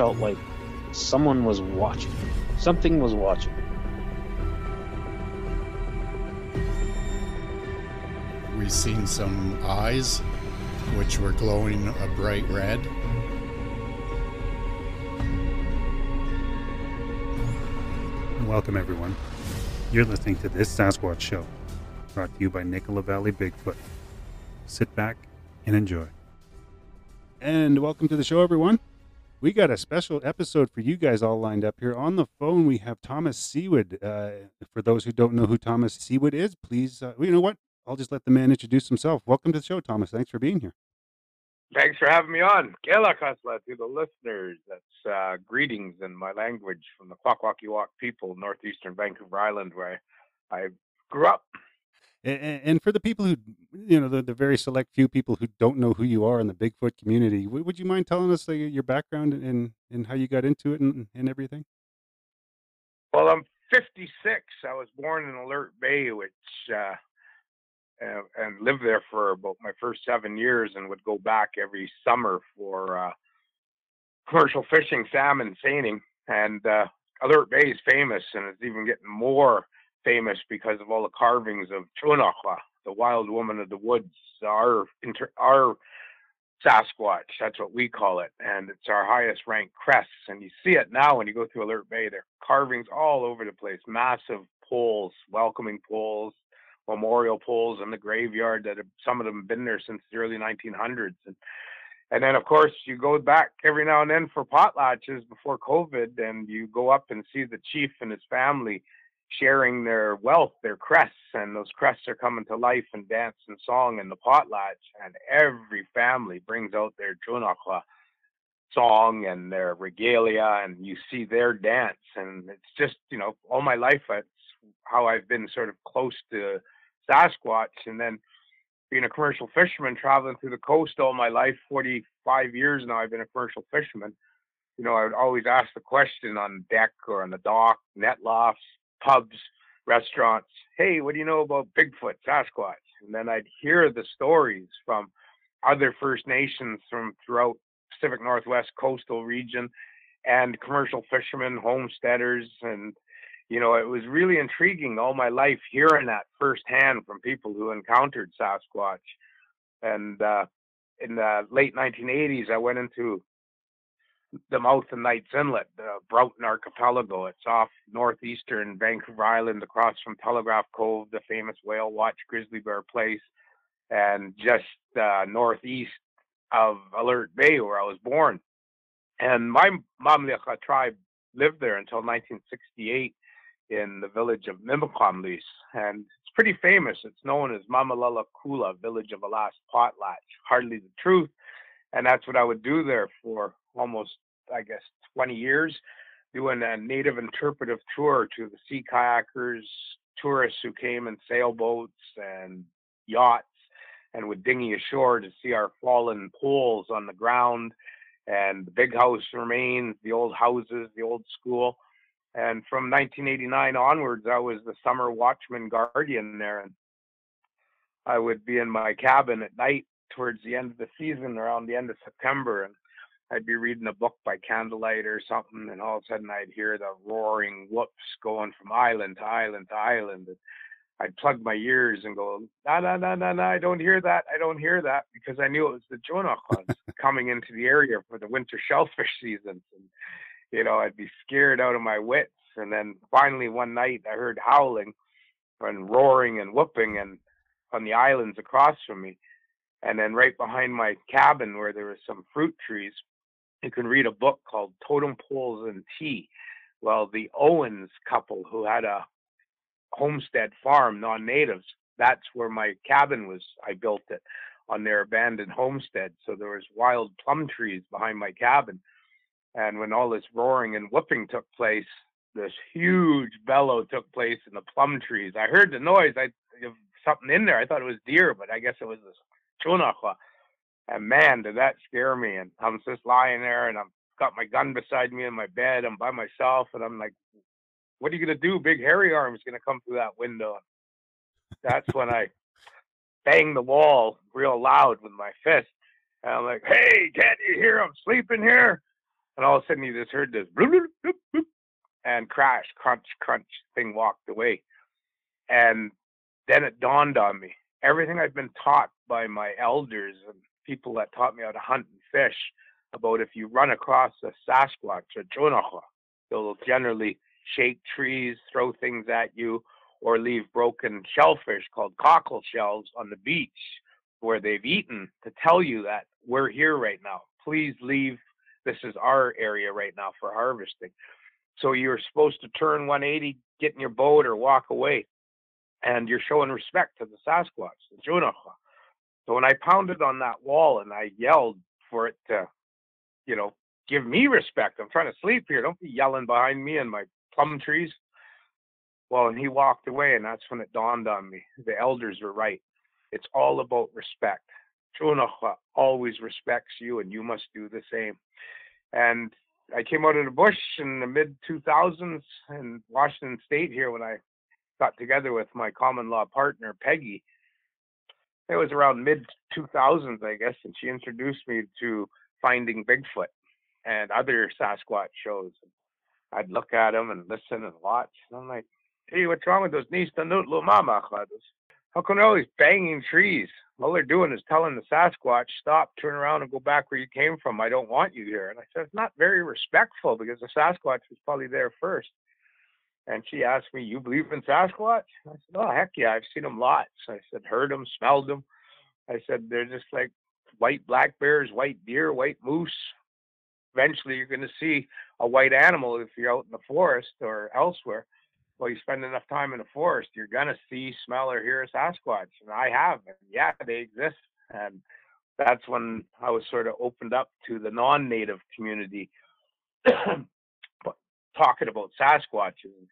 felt like someone was watching. Something was watching. We seen some eyes, which were glowing a bright red. Welcome, everyone. You're listening to This Sasquatch Show, brought to you by Nicola Valley Bigfoot. Sit back and enjoy. And welcome to the show, everyone. We got a special episode for you guys all lined up here. On the phone, we have Thomas Sewid. Uh, for those who don't know who Thomas Sewid is, please, uh, you know what? I'll just let the man introduce himself. Welcome to the show, Thomas. Thanks for being here. Thanks for having me on. Gela Kasla to the listeners. That's uh, greetings in my language from the Kwakwaka'wakw people, northeastern Vancouver Island, where I grew up. And, and for the people who, you know, the, the very select few people who don't know who you are in the Bigfoot community, would you mind telling us uh, your background and, and how you got into it and, and everything? Well, I'm 56. I was born in Alert Bay, which uh, and, and lived there for about my first seven years and would go back every summer for uh, commercial fishing, salmon, seining. And uh, Alert Bay is famous and it's even getting more famous because of all the carvings of Chunahua, the wild woman of the woods, our, inter- our Sasquatch, that's what we call it. And it's our highest ranked crest. And you see it now when you go through Alert Bay. There are carvings all over the place, massive poles, welcoming poles, memorial poles in the graveyard that have, some of them have been there since the early 1900s. And, and then, of course, you go back every now and then for potlatches before COVID, and you go up and see the chief and his family sharing their wealth, their crests, and those crests are coming to life and dance and song in the potlatch. And every family brings out their Chunahua song and their regalia, and you see their dance. And it's just, you know, all my life, that's how I've been sort of close to Sasquatch. And then being a commercial fisherman, traveling through the coast all my life, 45 years now, I've been a commercial fisherman. You know, I would always ask the question on deck or on the dock, net lofts, pubs, restaurants, hey, what do you know about Bigfoot, Sasquatch? And then I'd hear the stories from other First Nations from throughout Pacific Northwest coastal region and commercial fishermen, homesteaders, and you know, it was really intriguing all my life hearing that firsthand from people who encountered Sasquatch. And uh, in the late 1980s, I went into the mouth of Knights Inlet, the Broughton Archipelago. It's off northeastern Vancouver Island, across from Telegraph Cove, the famous whale watch Grizzly Bear Place, and just uh, northeast of Alert Bay, where I was born. And my Mamlicha tribe lived there until 1968 in the village of Mimikwamlis, and it's pretty famous. It's known as Mamalala Kula, village of a last potlatch. Hardly the truth, and that's what I would do there for almost, I guess, 20 years, doing a native interpretive tour to the sea kayakers, tourists who came in sailboats and yachts, and would dinghy ashore to see our fallen poles on the ground and the big house remains, the old houses, the old school and from 1989 onwards, I was the summer watchman guardian there. And I would be in my cabin at night towards the end of the season, around the end of September. And I'd be reading a book by candlelight or something. And all of a sudden, I'd hear the roaring whoops going from island to island to island. And I'd plug my ears and go, no, no, no, no, no, I don't hear that. I don't hear that because I knew it was the Chunahua coming into the area for the winter shellfish season. And you know, I'd be scared out of my wits. And then finally one night I heard howling and roaring and whooping and on the islands across from me. And then right behind my cabin where there were some fruit trees, you can read a book called Totem Poles and Tea. Well, the Owens couple who had a homestead farm, non-natives, that's where my cabin was. I built it on their abandoned homestead. So there was wild plum trees behind my cabin. And when all this roaring and whooping took place, this huge bellow took place in the plum trees. I heard the noise. I something in there. I thought it was deer, but I guess it was this chunahua. And man, did that scare me. And I'm just lying there, and I've got my gun beside me in my bed. I'm by myself, and I'm like, what are you gonna do? Big hairy arm's gonna come through that window. That's when I bang the wall real loud with my fist. And I'm like, hey, can't you hear I'm sleeping here? And all of a sudden you just heard this bloop, bloop, bloop, and crash, crunch, crunch, thing walked away. And then it dawned on me. Everything I've been taught by my elders and people that taught me how to hunt and fish about if you run across a Sasquatch or Jonacha, they'll generally shake trees, throw things at you, or leave broken shellfish called cockle shells on the beach where they've eaten to tell you that we're here right now. Please leave. This is our area right now for harvesting. So you're supposed to turn 180, get in your boat, or walk away. And you're showing respect to the Sasquatch, the Junacha. So when I pounded on that wall and I yelled for it to, you know, give me respect, I'm trying to sleep here. Don't be yelling behind me and my plum trees. Well, and he walked away, and that's when it dawned on me. The elders were right. It's all about respect. Chunacha always respects you, and you must do the same. And I came out of the bush in the mid 2000s in Washington State here when I got together with my common law partner, Peggy. It was around mid 2000s, I guess, and she introduced me to Finding Bigfoot and other Sasquatch shows. I'd look at them and listen and watch. And I'm like, hey, what's wrong with those Nistanut Lumama How come they're always banging trees? All they're doing is telling the Sasquatch, stop, turn around, and go back where you came from. I don't want you here. And I said, it's not very respectful because the Sasquatch was probably there first. And she asked me, you believe in Sasquatch? I said, oh, heck yeah, I've seen them lots. I said, heard them, smelled them. I said, they're just like white black bears, white deer, white moose. Eventually, you're going to see a white animal if you're out in the forest or elsewhere well, you spend enough time in the forest, you're gonna see, smell, or hear a Sasquatch, and I have, and yeah, they exist, and that's when I was sort of opened up to the non-native community, talking about Sasquatches.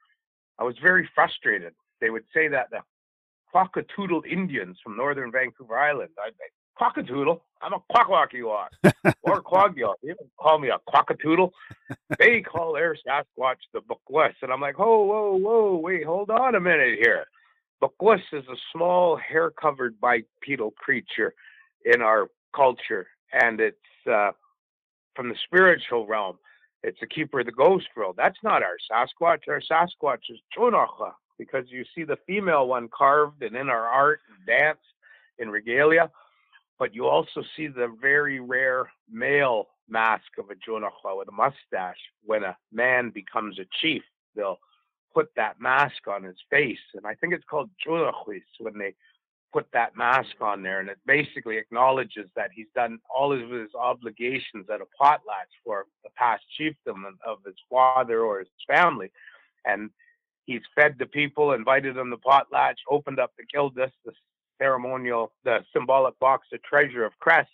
I was very frustrated. They would say that the Quackatoodle Indians from northern Vancouver Island. I'd say, Quackatoodle? I'm a Kwakwaka'wakw or Quagyok. You don't call me a Quackatoodle. they call their Sasquatch the Bukwus. And I'm like, whoa, whoa, whoa, wait, hold on a minute here. Bukwus is a small hair-covered bipedal creature in our culture, and it's uh, from the spiritual realm. It's a keeper of the ghost world. That's not our Sasquatch. Our Sasquatch is Chonacha, because you see the female one carved and in our art and dance in regalia but you also see the very rare male mask of a Jonacha with a mustache. When a man becomes a chief, they'll put that mask on his face. And I think it's called Jonachis when they put that mask on there. And it basically acknowledges that he's done all of his obligations at a potlatch for the past chiefdom of his father or his family. And he's fed the people, invited them to potlatch, opened up the gildas, the ceremonial, the symbolic box, the treasure of crests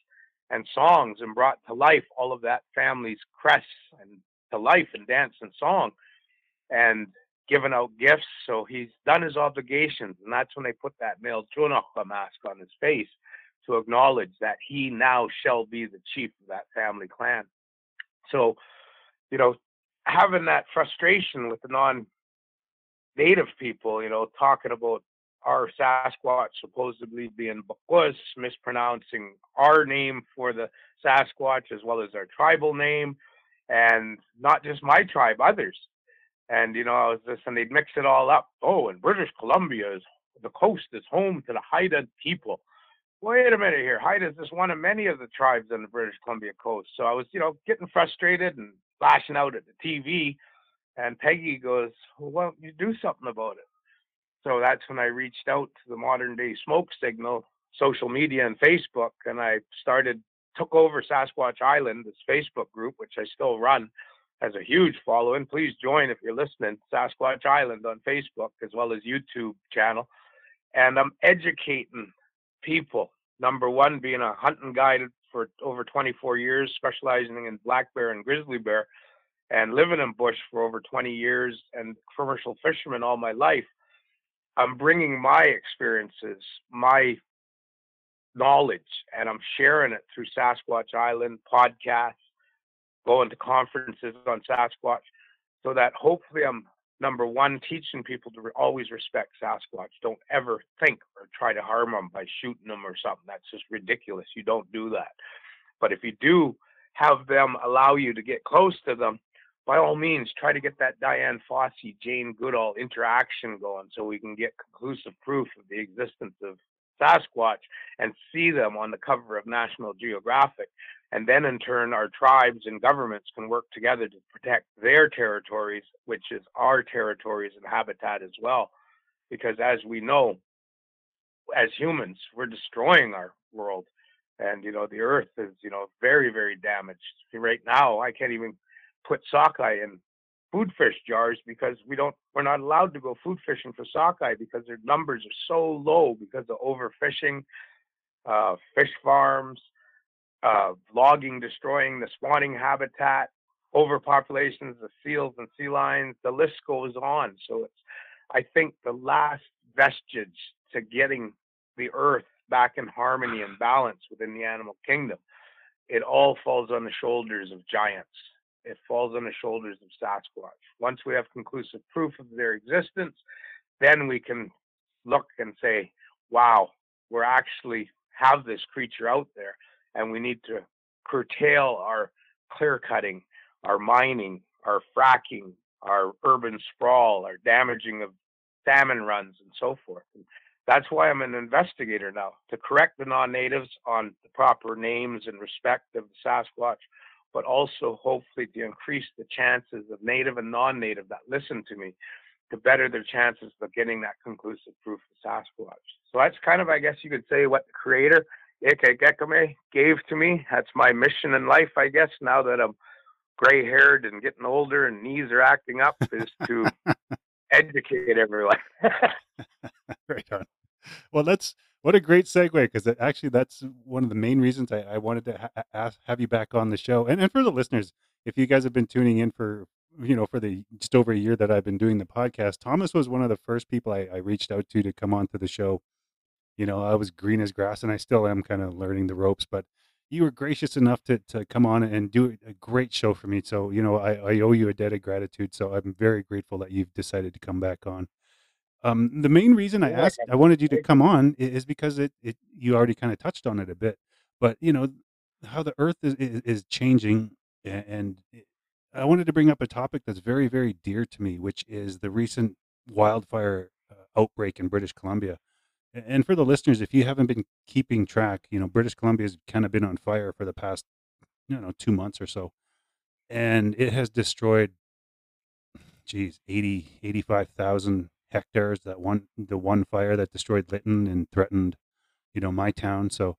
and songs, and brought to life all of that family's crests and to life in dance and song, and given out gifts. So he's done his obligations, and that's when they put that male Junachla mask on his face to acknowledge that he now shall be the chief of that family clan. So, you know, having that frustration with the non native people, you know, talking about our Sasquatch supposedly being Bakus, mispronouncing our name for the Sasquatch as well as our tribal name, and not just my tribe, others. And you know, I was just, and they'd mix it all up. Oh, and British Columbia is the coast is home to the Haida people. Wait a minute here, Haida is just one of many of the tribes on the British Columbia coast. So I was, you know, getting frustrated and flashing out at the TV. And Peggy goes, well, why don't you do something about it? So that's when I reached out to the modern day smoke signal, social media and Facebook, and I started took over Sasquatch Island, this Facebook group, which I still run, has a huge following. Please join if you're listening, Sasquatch Island on Facebook as well as YouTube channel. And I'm educating people. Number one, being a hunting guide for over 24 years, specializing in black bear and grizzly bear, and living in bush for over 20 years, and commercial fisherman all my life. I'm bringing my experiences, my knowledge, and I'm sharing it through Sasquatch Island podcasts, going to conferences on Sasquatch, so that hopefully I'm number one, teaching people to re- always respect Sasquatch. Don't ever think or try to harm them by shooting them or something. That's just ridiculous. You don't do that. But if you do have them allow you to get close to them, by all means, try to get that Dian Fossey, Jane Goodall interaction going so we can get conclusive proof of the existence of Sasquatch and see them on the cover of National Geographic. And then, in turn, our tribes and governments can work together to protect their territories, which is our territories and habitat as well. Because as we know, as humans, we're destroying our world. And, you know, the earth is, you know, very, very damaged. Right now, I can't even put sockeye in food fish jars because we don't we're not allowed to go food fishing for sockeye because their numbers are so low because of overfishing, uh, fish farms, uh, logging destroying the spawning habitat, overpopulations of seals and sea lions. The list goes on. So it's I think the last vestige to getting the earth back in harmony and balance within the animal kingdom. It all falls on the shoulders of giants it falls on the shoulders of Sasquatch. Once we have conclusive proof of their existence, then we can look and say, wow, we're actually have this creature out there and we need to curtail our clear cutting, our mining, our fracking, our urban sprawl, our damaging of salmon runs and so forth. And that's why I'm an investigator now to correct the non-natives on the proper names and respect of the Sasquatch but also hopefully to increase the chances of native and non-native that listen to me to better their chances of getting that conclusive proof of Sasquatch. So that's kind of, I guess you could say, what the creator, Ike Gekame, gave to me. That's my mission in life, I guess, now that I'm gray haired and getting older and knees are acting up, is to educate everyone. right on. Well, that's what a great segue because actually that's one of the main reasons I, I wanted to ha- ask, have you back on the show. And, and for the listeners, if you guys have been tuning in for you know for the just over a year that I've been doing the podcast, Thomas was one of the first people I, I reached out to to come on to the show. You know, I was green as grass, and I still am kind of learning the ropes, but you were gracious enough to, to come on and do a great show for me. So, you know, I, I owe you a debt of gratitude. So I'm very grateful that you've decided to come back on. Um, the main reason I asked, I wanted you to come on, is because it, it you already kind of touched on it a bit, but you know how the Earth is is, is changing, and it, I wanted to bring up a topic that's very very dear to me, which is the recent wildfire uh, outbreak in British Columbia. And for the listeners, if you haven't been keeping track, you know British Columbia has kind of been on fire for the past, you know, two months or so, and it has destroyed, geez, 80, 85,000 hectares. That one, the one fire that destroyed Lytton and threatened, you know, my town. So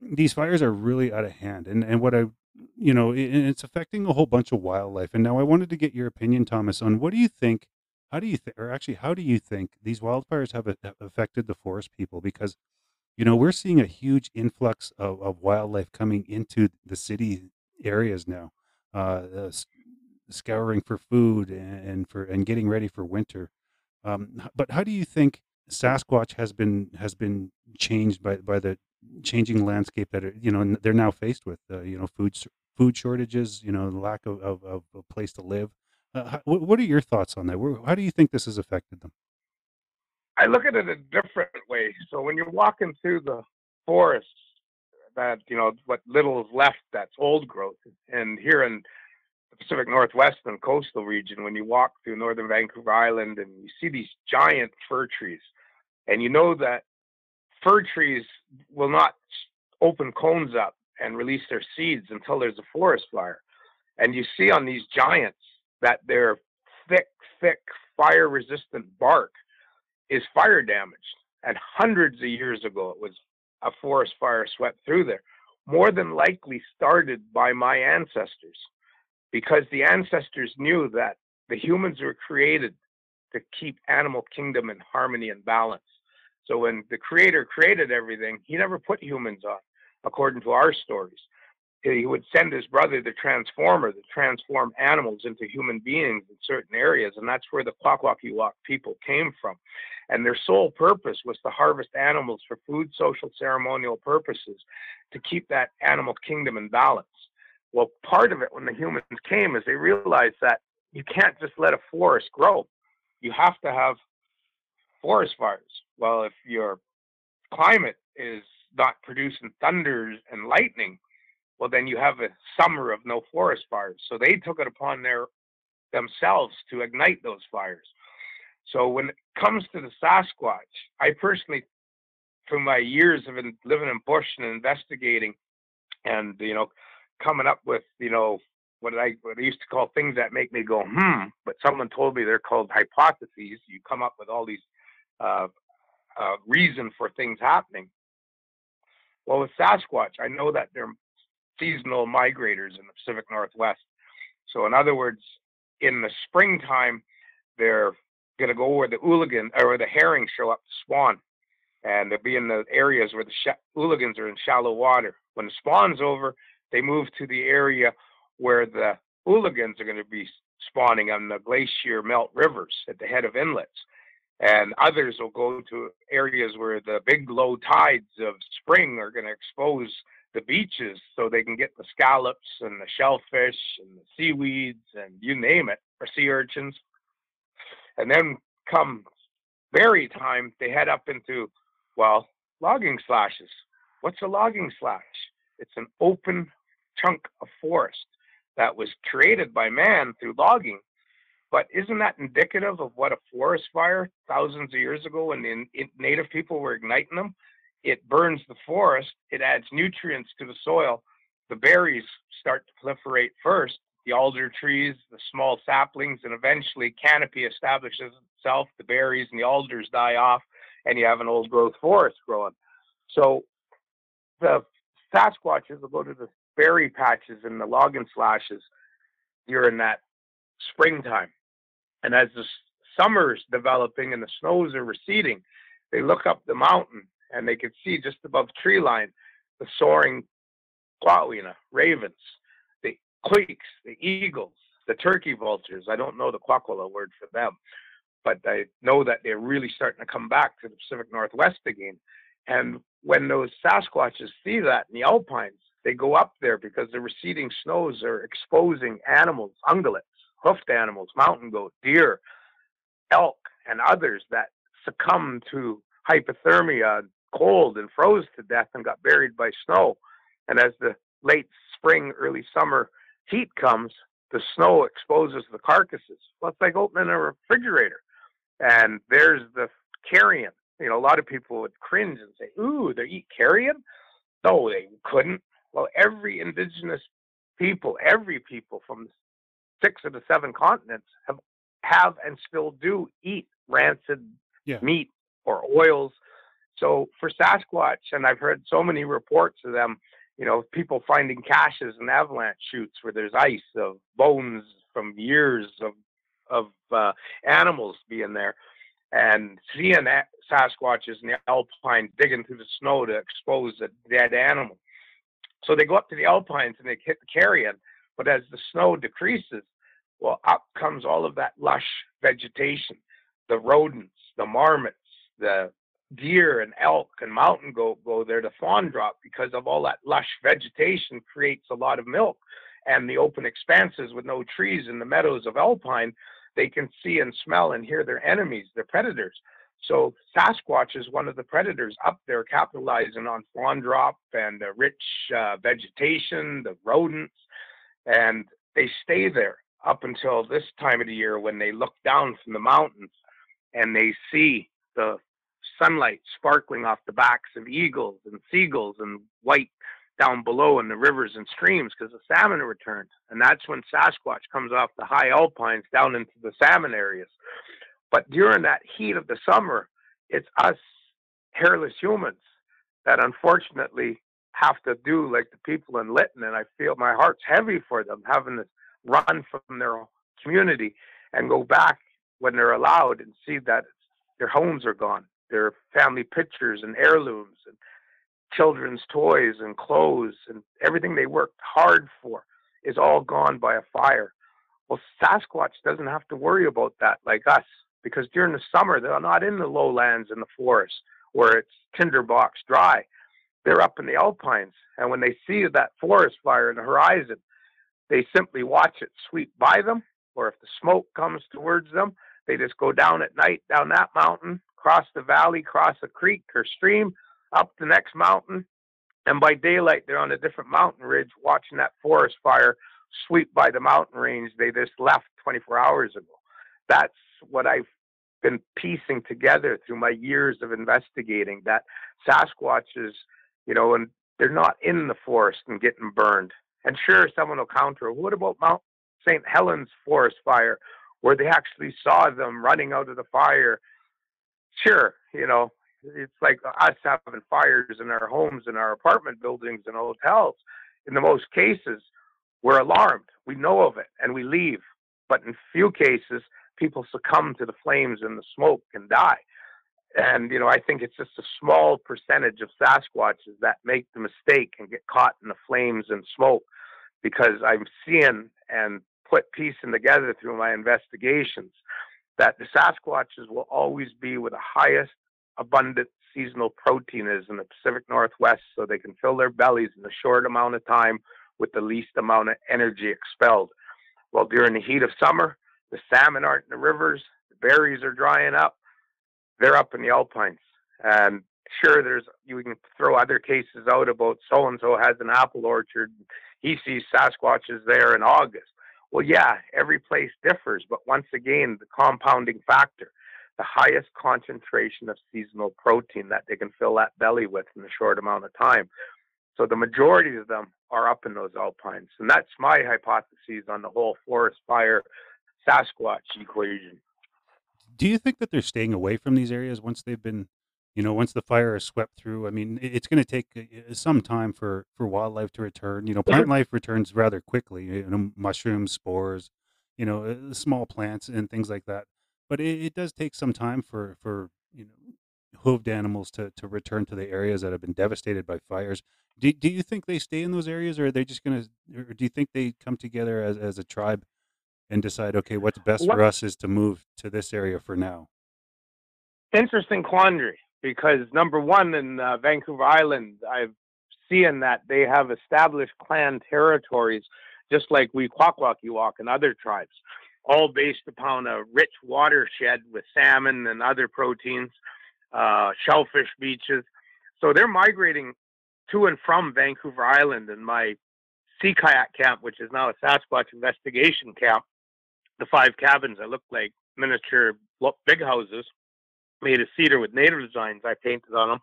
these fires are really out of hand. And and what I, you know, it, it's affecting a whole bunch of wildlife. And now I wanted to get your opinion, Thomas, on what do you think? How do you think, or actually, how do you think these wildfires have, have affected the forest people? Because you know we're seeing a huge influx of, of wildlife coming into the city areas now uh, uh, scouring for food and, and, for and getting ready for winter um, but how do you think Sasquatch has been has been changed by by the changing landscape that are, you know they're now faced with? Uh, you know, food food shortages. You know, lack of, of, of a place to live. Uh, how, what are your thoughts on that? How do you think this has affected them? I look at it a different way. So when you're walking through the forest, that you know what little is left that's old growth, and here in the Pacific Northwest and coastal region, when you walk through northern Vancouver Island and you see these giant fir trees, and you know that fir trees will not open cones up and release their seeds until there's a forest fire. And you see on these giants that their thick, thick, fire resistant bark is fire damaged. And hundreds of years ago, it was a forest fire swept through there, more than likely started by my ancestors because the ancestors knew that the humans were created to keep animal kingdom in harmony and balance. So when the creator created everything, he never put humans on, according to our stories. He would send his brother, the transformer, to transform animals into human beings in certain areas. And that's where the Kwakwaka'wakw people came from. And their sole purpose was to harvest animals for food, social, ceremonial purposes to keep that animal kingdom in balance. Well, part of it when the humans came is they realized that you can't just let a forest grow. You have to have forest fires. Well, if your climate is not producing thunders and lightning, well, then you have a summer of no forest fires. So they took it upon their themselves to ignite those fires. So when it comes to the Sasquatch, I personally, through my years of living in bush and investigating, and you know, coming up with you know what I what I used to call things that make me go hmm, but someone told me they're called hypotheses. You come up with all these uh, uh, reason for things happening. Well, with Sasquatch, I know that they're seasonal migrators in the Pacific Northwest. So, in other words, in the springtime, they're going to go where the ooligan or the herring show up to spawn, and they'll be in the areas where the sh- oologans are in shallow water. When the spawn's over, they move to the area where the oologans are going to be spawning on the glacier melt rivers at the head of inlets. And others will go to areas where the big low tides of spring are going to expose the beaches so they can get the scallops and the shellfish and the seaweeds and you name it, or sea urchins. And then come berry time, they head up into, well, logging slashes. What's a logging slash? It's an open chunk of forest that was created by man through logging. But isn't that indicative of what a forest fire thousands of years ago when the native people were igniting them? It burns the forest, it adds nutrients to the soil. The berries start to proliferate first, the alder trees, the small saplings, and eventually canopy establishes itself. The berries and the alders die off, and you have an old growth forest growing. So the Sasquatches will go to the berry patches and the logging slashes during that springtime. And as the summer's developing and the snows are receding, they look up the mountain and they could see just above tree line the soaring quawina, ravens, the quakes, the eagles, the turkey vultures. I don't know the Kwakwala word for them, but I know that they're really starting to come back to the Pacific Northwest again. And when those Sasquatches see that in the alpines, they go up there because the receding snows are exposing animals, ungulates, hoofed animals, mountain goat, deer, elk, and others that succumb to hypothermia, cold, and froze to death and got buried by snow. And as the late spring, early summer heat comes, the snow exposes the carcasses. Well, it's like opening a refrigerator. And there's the carrion. You know, a lot of people would cringe and say, Ooh, they eat carrion? No, they couldn't. Well, every indigenous people, every people from six of the seven continents have have and still do eat rancid yeah. meat or oils. So for Sasquatch, and I've heard so many reports of them, you know, people finding caches and avalanche chutes where there's ice of bones from years of of uh, animals being there, and seeing Sasquatches in the alpine digging through the snow to expose a dead animal. So they go up to the alpines and they hit the carrion, but as the snow decreases, well, up comes all of that lush vegetation, the rodents, the marmots, the deer and elk and mountain goat go there to fawn drop because of all that lush vegetation creates a lot of milk. And the open expanses with no trees in the meadows of alpine, they can see and smell and hear their enemies, their predators. So Sasquatch is one of the predators up there capitalizing on fawn drop and the rich uh, vegetation, the rodents, and they stay there up until this time of the year when they look down from the mountains and they see the sunlight sparkling off the backs of eagles and seagulls and white down below in the rivers and streams because the salmon returned. And that's when Sasquatch comes off the high alpines down into the salmon areas. But during that heat of the summer, it's us hairless humans that unfortunately have to do like the people in Lytton. And I feel my heart's heavy for them having to run from their community and go back when they're allowed and see that their homes are gone, their family pictures and heirlooms and children's toys and clothes and everything they worked hard for is all gone by a fire. Well, Sasquatch doesn't have to worry about that like us because during the summer they're not in the lowlands and the forests where it's tinderbox dry. They're up in the alpines, and when they see that forest fire in the horizon, they simply watch it sweep by them, or if the smoke comes towards them, they just go down at night, down that mountain, cross the valley, cross a creek or stream, up the next mountain, and by daylight they're on a different mountain ridge watching that forest fire sweep by the mountain range they just left 24 hours ago. That's what I've been piecing together through my years of investigating that Sasquatches, you know, and they're not in the forest and getting burned. And sure, someone will counter, what about Mount St. Helens forest fire, where they actually saw them running out of the fire? Sure, you know, it's like us having fires in our homes and our apartment buildings and hotels. In the most cases, we're alarmed. We know of it and we leave. But in few cases, people succumb to the flames and the smoke and die. And, you know, I think it's just a small percentage of Sasquatches that make the mistake and get caught in the flames and smoke because I'm seeing and put piecing together through my investigations that the Sasquatches will always be where the highest abundant seasonal protein is in the Pacific Northwest so they can fill their bellies in a short amount of time with the least amount of energy expelled. Well, during the heat of summer, the salmon aren't in the rivers, the berries are drying up, they're up in the alpines. And sure, there's you can throw other cases out about so and so has an apple orchard, he sees Sasquatches there in August. Well, yeah, every place differs, but once again, the compounding factor, the highest concentration of seasonal protein that they can fill that belly with in a short amount of time. So the majority of them are up in those alpines. And that's my hypothesis on the whole forest fire Sasquatch equation. Do you think that they're staying away from these areas once they've been, you know, once the fire is swept through? I mean, it's going to take uh, some time for for wildlife to return. You know, plant life returns rather quickly. You know, mushrooms, spores, you know, uh, small plants and things like that. But it, it does take some time for for you know hooved animals to to return to the areas that have been devastated by fires. Do do you think they stay in those areas, or are they just going to, or do you think they come together as as a tribe and decide, okay, what's best What for us is to move to this area for now. interesting quandary because number one in uh, Vancouver Island, I've seen that they have established clan territories just like we Kwakwaka'wakw and other tribes, all based upon a rich watershed with salmon and other proteins, uh, shellfish beaches. So they're migrating to and from Vancouver Island and my sea kayak camp, which is now a Sasquatch investigation camp. The five cabins that look like miniature big houses made of cedar with native designs I painted on them.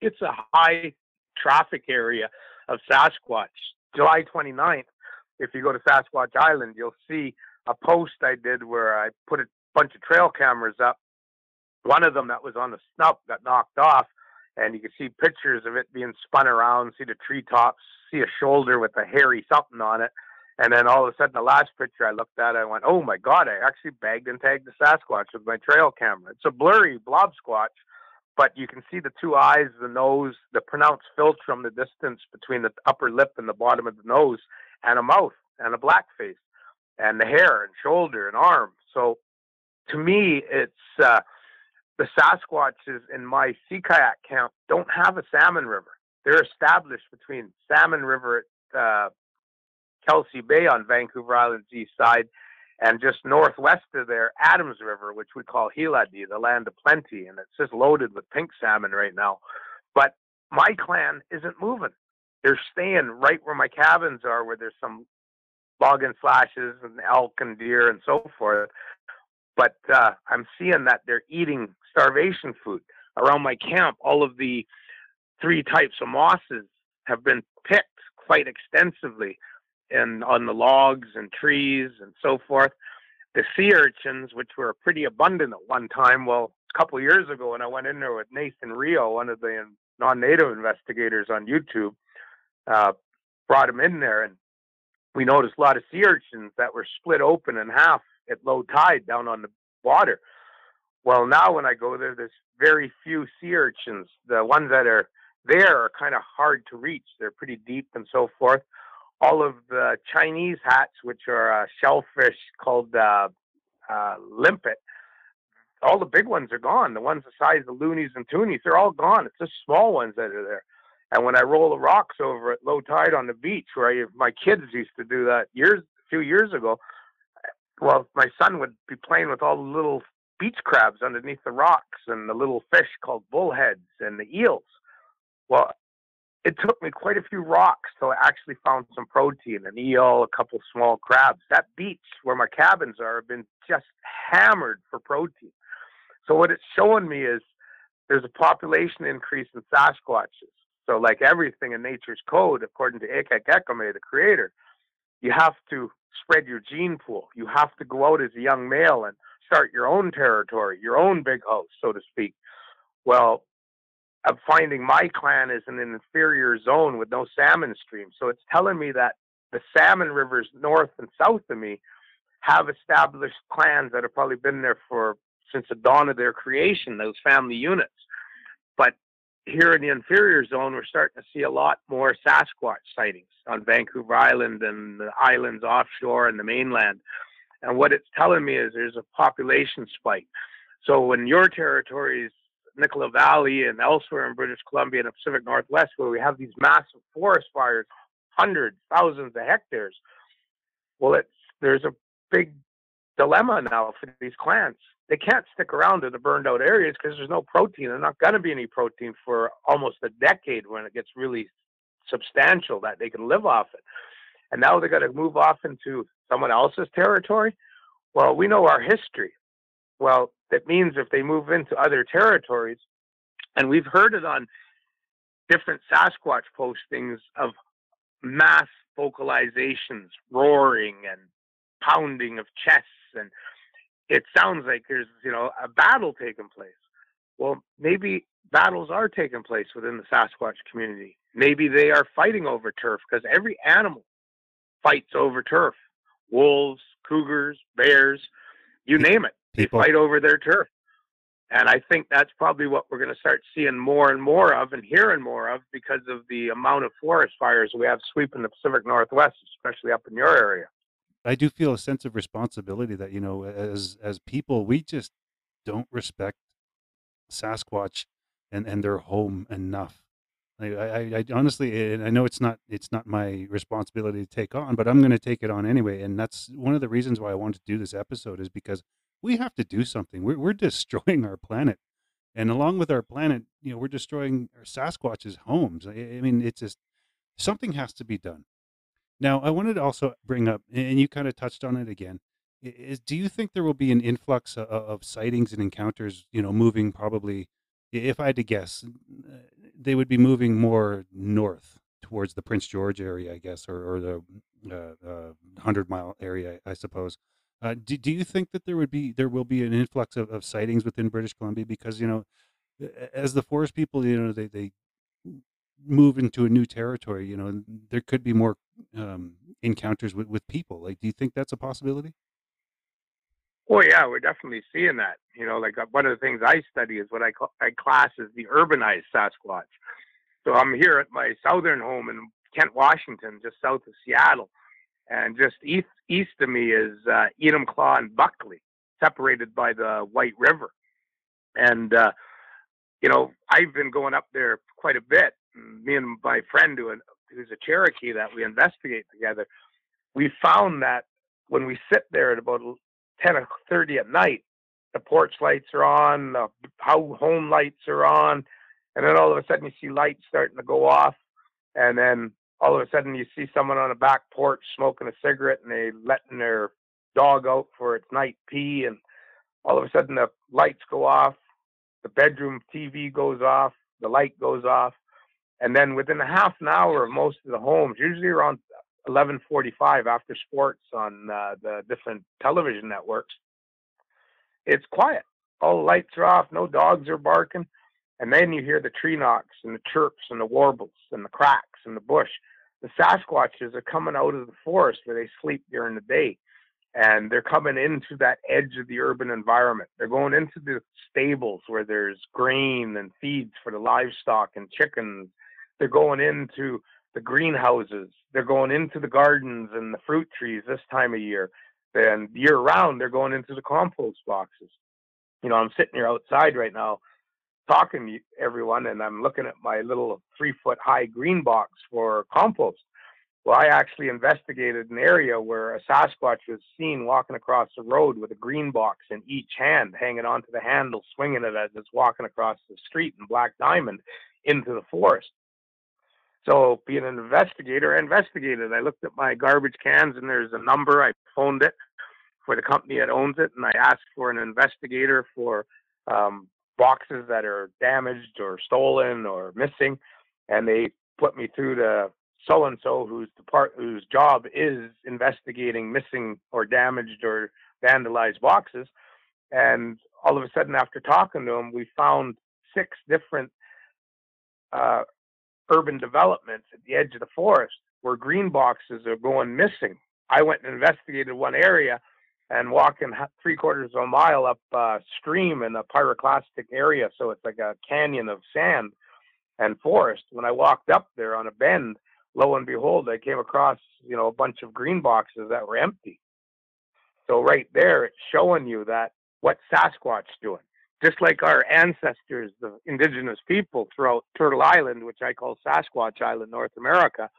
It's a high traffic area of Sasquatch. July 29th, if you go to Sasquatch Island, you'll see a post I did where I put a bunch of trail cameras up. One of them that was on the snout got knocked off, and you can see pictures of it being spun around, see the treetops, see a shoulder with a hairy something on it. And then all of a sudden, the last picture I looked at, I went, "Oh my God! I actually bagged and tagged the Sasquatch with my trail camera. It's a blurry blob squatch, but you can see the two eyes, the nose, the pronounced philtrum, the distance between the upper lip and the bottom of the nose, and a mouth and a black face, and the hair and shoulder and arm. So, to me, it's uh, the Sasquatches in my sea kayak camp don't have a salmon river. They're established between Salmon River uh, Kelsey Bay on Vancouver Island's east side, and just northwest of there, Adams River, which we call Hiladi, the land of plenty, and it's just loaded with pink salmon right now. But my clan isn't moving. They're staying right where my cabins are, where there's some log and slashes and elk and deer and so forth. But uh, I'm seeing that they're eating starvation food around my camp. All of the three types of mosses have been picked quite extensively and on the logs and trees and so forth. The sea urchins, which were pretty abundant at one time, well, a couple years ago when I went in there with Nathan Reo, one of the non-native investigators on YouTube, uh, brought him in there, and we noticed a lot of sea urchins that were split open in half at low tide down on the water. Well, now when I go there, there's very few sea urchins. The ones that are there are kind of hard to reach. They're pretty deep and so forth all of the Chinese hats, which are a shellfish called uh, uh, limpet, all the big ones are gone. The ones the size of loonies and toonies, they're all gone. It's the small ones that are there. And when I roll the rocks over at low tide on the beach, where I, my kids used to do that years, a few years ago, well, my son would be playing with all the little beach crabs underneath the rocks and the little fish called bullheads and the eels. Well, it took me quite a few rocks till I actually found some protein, an eel, a couple small crabs. That beach where my cabins are have been just hammered for protein. So what it's showing me is there's a population increase in Sasquatches. So like everything in nature's code, according to Ekekekame, the creator, you have to spread your gene pool. You have to go out as a young male and start your own territory, your own big house, so to speak. Well, I'm finding my clan is in an inferior zone with no salmon stream. So it's telling me that the salmon rivers north and south of me have established clans that have probably been there for since the dawn of their creation, those family units. But here in the inferior zone, we're starting to see a lot more Sasquatch sightings on Vancouver Island and the islands offshore and the mainland. And what it's telling me is there's a population spike. So when your territories, Nicola Valley and elsewhere in British Columbia and the Pacific Northwest, where we have these massive forest fires, hundreds, thousands of hectares, well, it's there's a big dilemma now for these clans. They can't stick around in the burned out areas because there's no protein. There's not going to be any protein for almost a decade when it gets really substantial that they can live off it. And now they got to move off into someone else's territory. Well, we know our history. Well, that means if they move into other territories, and we've heard it on different Sasquatch postings of mass vocalizations, roaring and pounding of chests, and it sounds like there's you know a battle taking place. Well, maybe battles are taking place within the Sasquatch community. Maybe they are fighting over turf because every animal fights over turf. Wolves, cougars, bears, you name it. People. Fight over their turf. And I think that's probably what we're going to start seeing more and more of and hearing more of because of the amount of forest fires we have sweeping the Pacific Northwest, especially up in your area. I do feel a sense of responsibility that, you know, as as people, we just don't respect Sasquatch and, and their home enough. I, I, I honestly, I know it's not it's not my responsibility to take on, but I'm going to take it on anyway. And that's one of the reasons why I wanted to do this episode is because we have to do something. We're, we're destroying our planet. And along with our planet, you know, we're destroying our Sasquatch's homes. I, I mean, it's just something has to be done. Now, I wanted to also bring up, and you kind of touched on it again, is do you think there will be an influx of, of sightings and encounters, you know, moving probably, if I had to guess, uh, they would be moving more north towards the Prince George area, I guess, or, or the uh, uh, 100 mile area, I suppose. Uh, do, do you think that there would be there will be an influx of, of sightings within British Columbia because you know as the forest people you know they, they move into a new territory you know there could be more um, encounters with, with people like do you think that's a possibility Oh yeah, we're definitely seeing that. You know, like uh, one of the things I study is what I call I class as the urbanized Sasquatch. So I'm here at my southern home in Kent, Washington, just south of Seattle, and just east east of me is uh, Enumclaw and Buckley, separated by the White River. And uh, you know, I've been going up there quite a bit. Me and my friend, who, who's a Cherokee that we investigate together, we found that when we sit there at about ten or thirty at night, the porch lights are on, the home lights are on, and then all of a sudden you see lights starting to go off, and then all of a sudden you see someone on a back porch smoking a cigarette and they letting their dog out for its night pee and all of a sudden the lights go off the bedroom tv goes off the light goes off and then within a half an hour of most of the homes usually around 11:45 after sports on uh, the different television networks it's quiet. All the lights are off no dogs are barking and then you hear the tree knocks and the chirps and the warbles and the cracks in the bush the Sasquatches are coming out of the forest where they sleep during the day. And they're coming into that edge of the urban environment. They're going into the stables where there's grain and feeds for the livestock and chickens. They're going into the greenhouses. They're going into the gardens and the fruit trees this time of year. And year round, they're going into the compost boxes. You know, I'm sitting here outside right now talking to everyone and I'm looking at my little three foot high green box for compost. Well, I actually investigated an area where a Sasquatch was seen walking across the road with a green box in each hand, hanging onto the handle, swinging it as it's walking across the street in Black Diamond into the forest. So, being an investigator, I investigated. I looked at my garbage cans, and there's a number. I phoned it for the company that owns it, and I asked for an investigator for um, boxes that are damaged or stolen or missing, and they put me through to so and so whose whose job is investigating missing or damaged or vandalized boxes. And all of a sudden, after talking to him, we found six different uh, urban developments at the edge of the forest where green boxes are going missing. I went and investigated one area and walking three quarters of a mile up stream in a pyroclastic area, so it's like a canyon of sand and forest. When I walked up there on a bend, lo and behold, I came across you know a bunch of green boxes that were empty. So right there, it's showing you that what Sasquatch doing. Just like our ancestors, the indigenous people throughout Turtle Island, which I call Sasquatch Island, North America,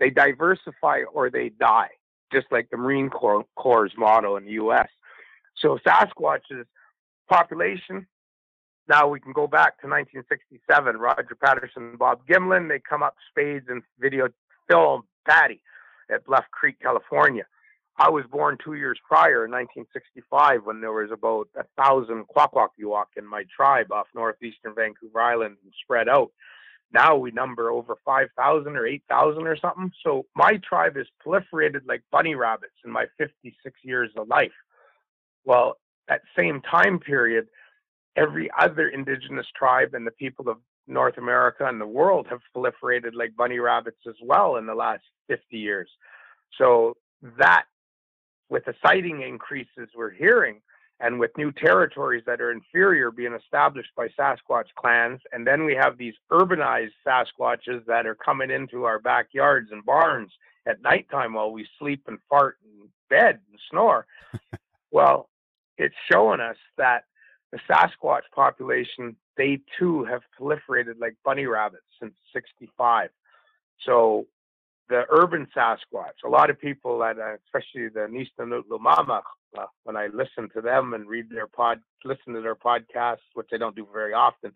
they diversify or they die, just like the Marine Corps, Corps' motto in the U.S. So Sasquatch's population now we can go back to 1967. Roger Patterson, Bob Gimlin, they come up spades and video film Patty at Bluff Creek, California. I was born two years prior in 1965 when there was about a thousand Kwakwaka'wakw in my tribe off northeastern Vancouver Island and spread out. Now we number over 5,000 or 8,000 or something. So my tribe is proliferated like bunny rabbits in my 56 years of life. Well, that same time period, every other indigenous tribe and the people of North America and the world have proliferated like bunny rabbits as well in the last 50 years. So that with the sighting increases we're hearing and with new territories that are inferior being established by Sasquatch clans, and then we have these urbanized Sasquatches that are coming into our backyards and barns at nighttime while we sleep and fart in bed and snore. well, it's showing us that the Sasquatch population, they too have proliferated like bunny rabbits since 65. So the urban Sasquatch, a lot of people that, uh, especially the Nista Lumama, uh, when I listen to them and read their pod, listen to their podcasts, which I don't do very often,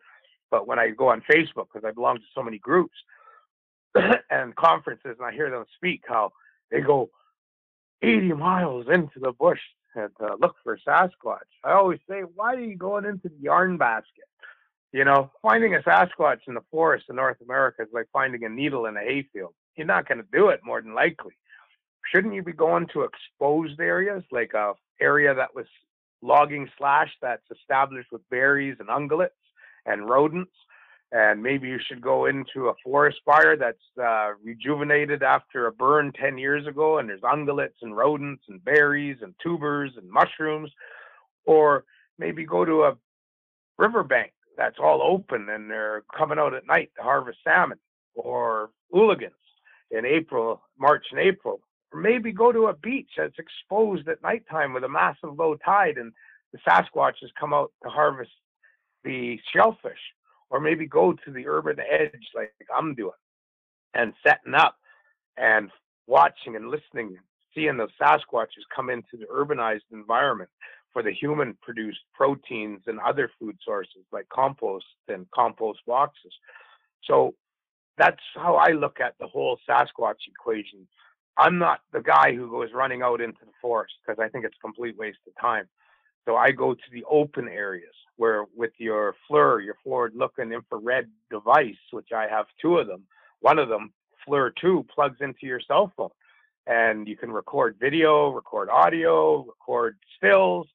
but when I go on Facebook, because I belong to so many groups and conferences, and I hear them speak, how they go 80 miles into the bush and uh, look for Sasquatch. I always say, why are you going into the yarn basket? You know, finding a Sasquatch in the forest in North America is like finding a needle in a hayfield. You're not going to do it more than likely. Shouldn't you be going to exposed areas like a area that was logging slash that's established with berries and ungulates and rodents? And maybe you should go into a forest fire that's uh, rejuvenated after a burn 10 years ago and there's ungulates and rodents and berries and tubers and mushrooms. Or maybe go to a riverbank that's all open and they're coming out at night to harvest salmon or hooligans in April, March and April. Or maybe go to a beach that's exposed at nighttime with a massive low tide and the Sasquatches come out to harvest the shellfish or maybe go to the urban edge like I'm doing and setting up and watching and listening, seeing the Sasquatches come into the urbanized environment for the human produced proteins and other food sources like compost and compost boxes. So that's how I look at the whole Sasquatch equation. I'm not the guy who goes running out into the forest because I think it's a complete waste of time. So I go to the open areas where with your FLIR, your forward looking infrared device, which I have two of them, one of them, FLIR 2, plugs into your cell phone. And you can record video, record audio, record stills.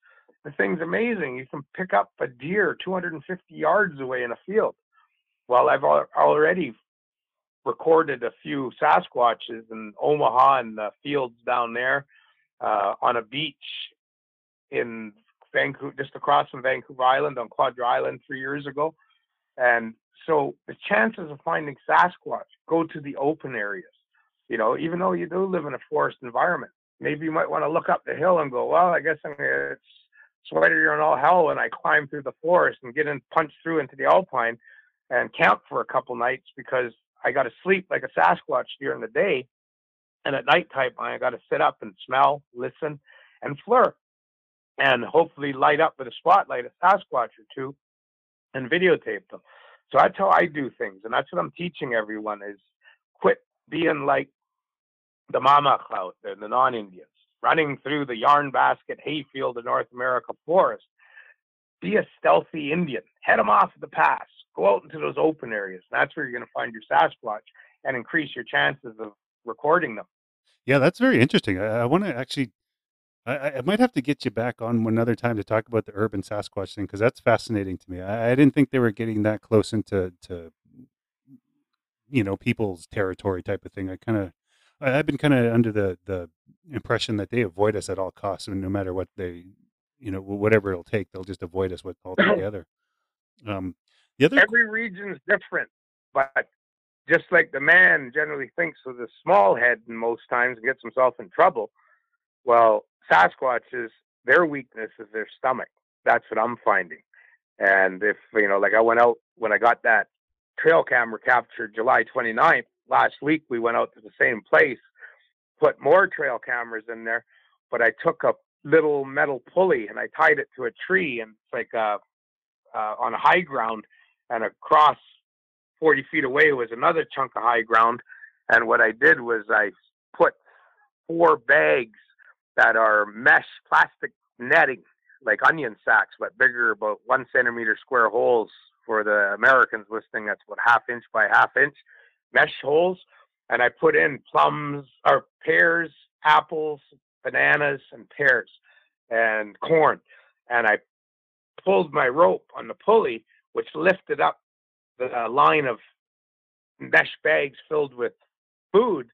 The thing's amazing. You can pick up a deer 250 yards away in a field. Well, I've already recorded a few Sasquatches in Omaha and the fields down there uh, on a beach in Vancouver, just across from Vancouver Island on Quadra Island three years ago. And so the chances of finding Sasquatch go to the open areas. You know, even though you do live in a forest environment, maybe you might want to look up the hill and go, well, I guess I'm gonna, it's sweatier than all hell when I climb through the forest and get in, punch through into the alpine and camp for a couple nights because I got to sleep like a Sasquatch during the day And at nighttime, I got to sit up and smell, listen, and flirt, and hopefully light up with a spotlight a Sasquatch or two, and videotape them. So that's how I do things, and that's what I'm teaching everyone: is quit being like the mama clout, the, the non-Indians, running through the yarn basket hayfield of North America forest. Be a stealthy Indian. Head them off at the pass. Go out into those open areas. That's where you're going to find your Sasquatch and increase your chances of recording them. Yeah, that's very interesting. I, I want to actually, I, I might have to get you back on another time to talk about the urban Sasquatch thing because that's fascinating to me. I, I didn't think they were getting that close into to, you know, people's territory type of thing. I kind of, I've been kind of under the the impression that they avoid us at all costs, and no matter what they, you know, whatever it'll take, they'll just avoid us with altogether. Um, the other, Every region's different, but just like the man generally thinks with a small head most times and gets himself in trouble, well, Sasquatches, their weakness is their stomach. That's what I'm finding. And if, you know, like I went out when I got that trail camera captured July 29th, last week we went out to the same place, put more trail cameras in there, but I took a little metal pulley and I tied it to a tree and it's like uh, uh, on high ground and across 40 feet away was another chunk of high ground. And what I did was I put four bags that are mesh plastic netting, like onion sacks, but bigger, about one centimeter square holes for the Americans listening. That's about half inch by half inch mesh holes. And I put in plums or pears, apples, bananas, and pears and corn. And I pulled my rope on the pulley, which lifted up the line of mesh bags filled with food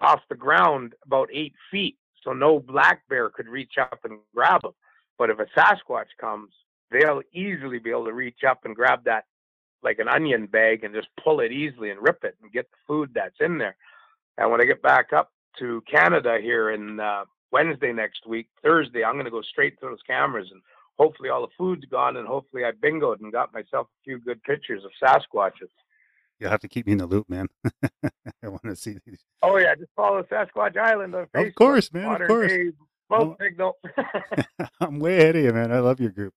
off the ground about eight feet. So no black bear could reach up and grab them. But if a Sasquatch comes, they'll easily be able to reach up and grab that like an onion bag and just pull it easily and rip it and get the food that's in there. And when I get back up to Canada here in uh, Wednesday next week, Thursday, I'm going to go straight to those cameras and hopefully all the food's gone and hopefully I bingoed and got myself a few good pictures of Sasquatches. you'll have to keep me in the loop, man. I want to see these. Oh yeah, just follow Sasquatch Island on Facebook. Of course, man. Of course. smoke signal. I'm way ahead of you, man. I love your group.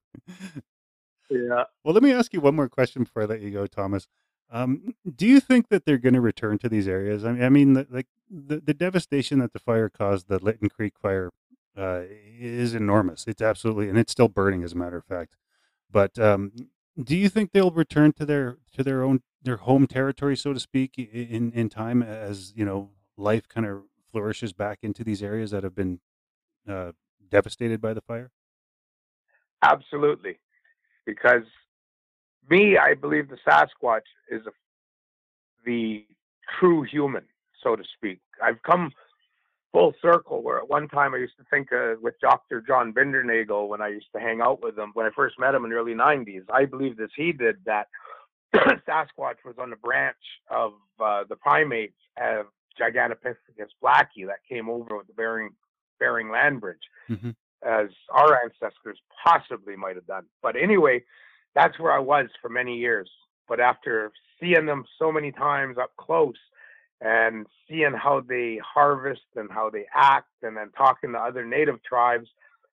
yeah. Well, let me ask you one more question before I let you go, Thomas. Um, do you think that they're going to return to these areas? I mean, I mean, the, like the, the devastation that the fire caused, the Lytton Creek fire, uh, is enormous. It's absolutely, and it's still burning, as a matter of fact. But um, do you think they'll return to their to their own their home territory, so to speak, in in time as you know life kind of flourishes back into these areas that have been uh, devastated by the fire? Absolutely. Because me, I believe the Sasquatch is a, the true human, so to speak. I've come full circle where at one time I used to think uh, with Dr. John Bindernagel when I used to hang out with him when I first met him in the early 90s. I believed as he did that Sasquatch was on the branch of uh, the primates of Gigantopithecus blacki that came over with the Bering, Bering Land Bridge Mhm. as our ancestors possibly might have done. But anyway, that's where I was for many years. But after seeing them so many times up close and seeing how they harvest and how they act, and then talking to other native tribes,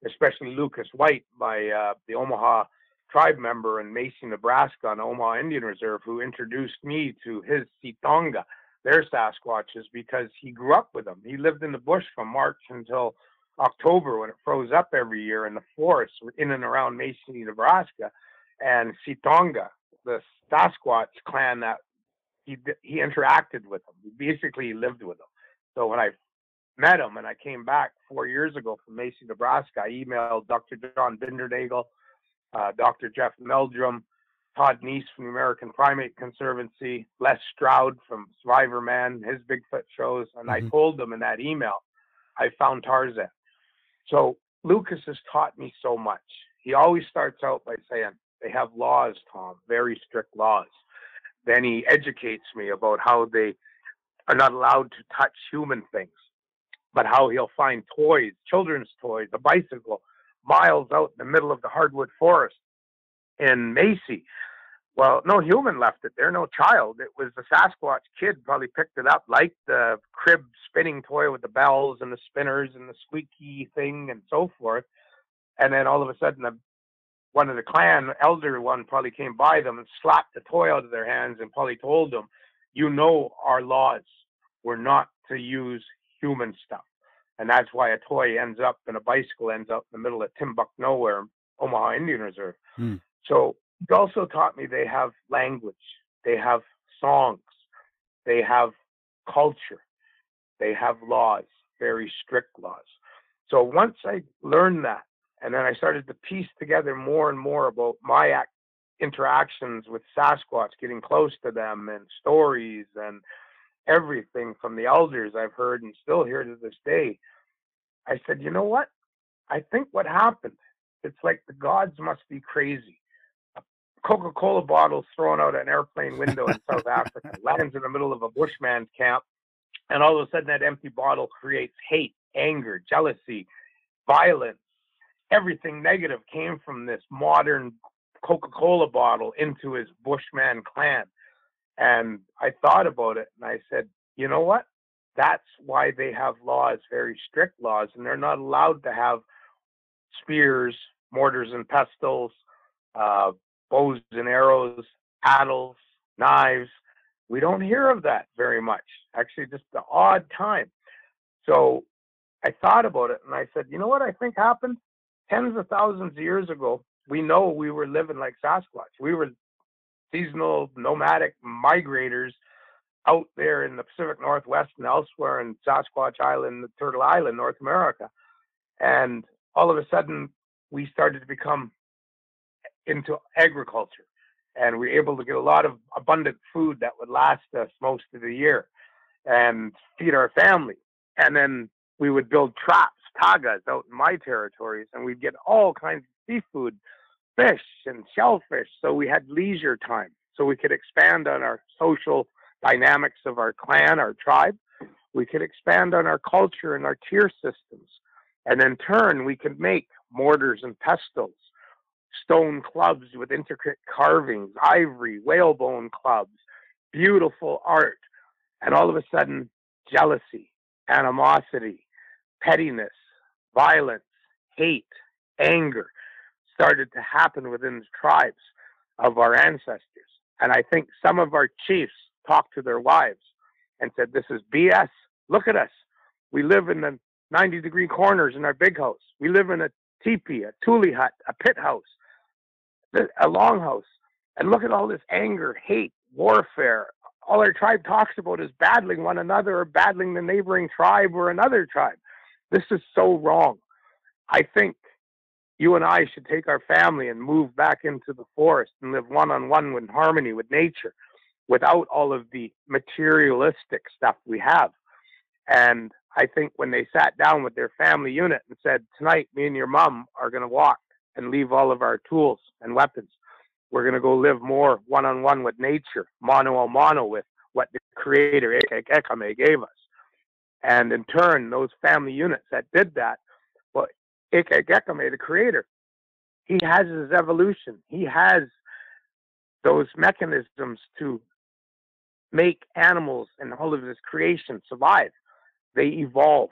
especially Lucas White, my uh, the Omaha tribe member in Macy, Nebraska, on Omaha Indian Reserve, who introduced me to his Sitonga, their Sasquatches, because he grew up with them. He lived in the bush from March until October when it froze up every year in the forests in and around Macy, Nebraska, and Sitonga, the Sasquatch clan that he he interacted with them. Basically, He basically lived with them. So when I met him and I came back four years ago from Macy, Nebraska, I emailed Dr. John Bindernagel, uh, Dr. Jeff Meldrum, Todd Neiss from the American Primate Conservancy, Les Stroud from Survivorman, his Bigfoot shows, and I Mhm. told them in that email, I found Tarzan. So Lucas has taught me so much. He always starts out by saying, they have laws, Tom, very strict laws. Then he educates me about how they are not allowed to touch human things, but how he'll find toys, children's toys, a bicycle, miles out in the middle of the hardwood forest in Macy Well, no human left it there, no child. It was the Sasquatch kid probably picked it up, like the crib spinning toy with the bells and the spinners and the squeaky thing and so forth. And then all of a sudden, the, one of the clan elder one probably came by them and slapped the toy out of their hands and probably told them, "You know our laws. We're not to use human stuff." And that's why a toy ends up and a bicycle ends up in the middle of Timbuk nowhere, Omaha Indian Reserve. Hmm. So it also taught me they have language, they have songs, they have culture, they have laws, very strict laws. So once I learned that, and then I started to piece together more and more about my ac- interactions with Sasquatch, getting close to them, and stories and everything from the elders I've heard and still hear to this day. I said, you know what? I think what happened, it's like the gods must be crazy. A Coca Cola bottle thrown out an airplane window in South Africa, lands in the middle of a bushman's camp, and all of a sudden that empty bottle creates hate, anger, jealousy, violence. Everything negative came from this modern Coca Cola bottle into his bushman clan. And I thought about it and I said, you know what? That's why they have laws, very strict laws, and they're not allowed to have spears, mortars and pestles, uh, bows and arrows, paddles, knives. We don't hear of that very much. Actually, just the odd time. So I thought about it and I said, you know what I think happened? Tens of thousands of years ago, we know we were living like Sasquatch. We were seasonal, nomadic migrators out there in the Pacific Northwest and elsewhere in Sasquatch Island, Turtle Island, North America. And all of a sudden, we started to become into agriculture. And we were able to get a lot of abundant food that would last us most of the year and feed our family. And then we would build traps, tagas out in my territories, and we'd get all kinds of seafood, fish and shellfish. So we had leisure time. So we could expand on our social dynamics of our clan, our tribe. We could expand on our culture and our tier systems. And in turn, we could make mortars and pestles, stone clubs with intricate carvings, ivory, whalebone clubs, beautiful art. And all of a sudden, jealousy, animosity, pettiness, violence, hate, anger started to happen within the tribes of our ancestors. And I think some of our chiefs talked to their wives and said, This is BS. Look at us. We live in the 90 degree corners in our big house. We live in a teepee, a tule hut, a pit house, a long house. And look at all this anger, hate, warfare. All our tribe talks about is battling one another or battling the neighboring tribe or another tribe. This is so wrong. I think you and I should take our family and move back into the forest and live one on one in harmony with nature without all of the materialistic stuff we have. And I think when they sat down with their family unit and said, Tonight, me and your mom are going to walk and leave all of our tools and weapons. We're going to go live more one on one with nature, mano a mano with what the creator Ekame gave us. And in turn, those family units that did that, well, Ekame, the creator, he has his evolution. He has those mechanisms to make animals and all of his creation survive. They evolve.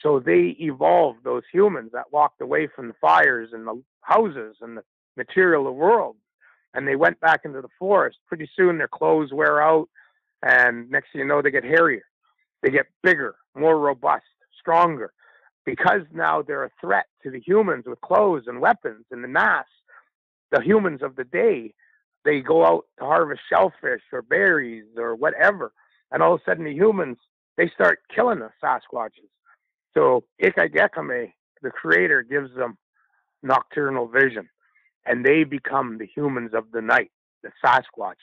So they evolved those humans that walked away from the fires and the houses and the material world. And they went back into the forest. Pretty soon their clothes wear out. And next thing you know, they get hairier. They get bigger, more robust, stronger. Because now they're a threat to the humans with clothes and weapons and the mass, the humans of the day, they go out to harvest shellfish or berries or whatever. And all of a sudden the humans, they start killing the Sasquatches. So Ikagekame, the creator, gives them nocturnal vision. And they become the humans of the night, the Sasquatches.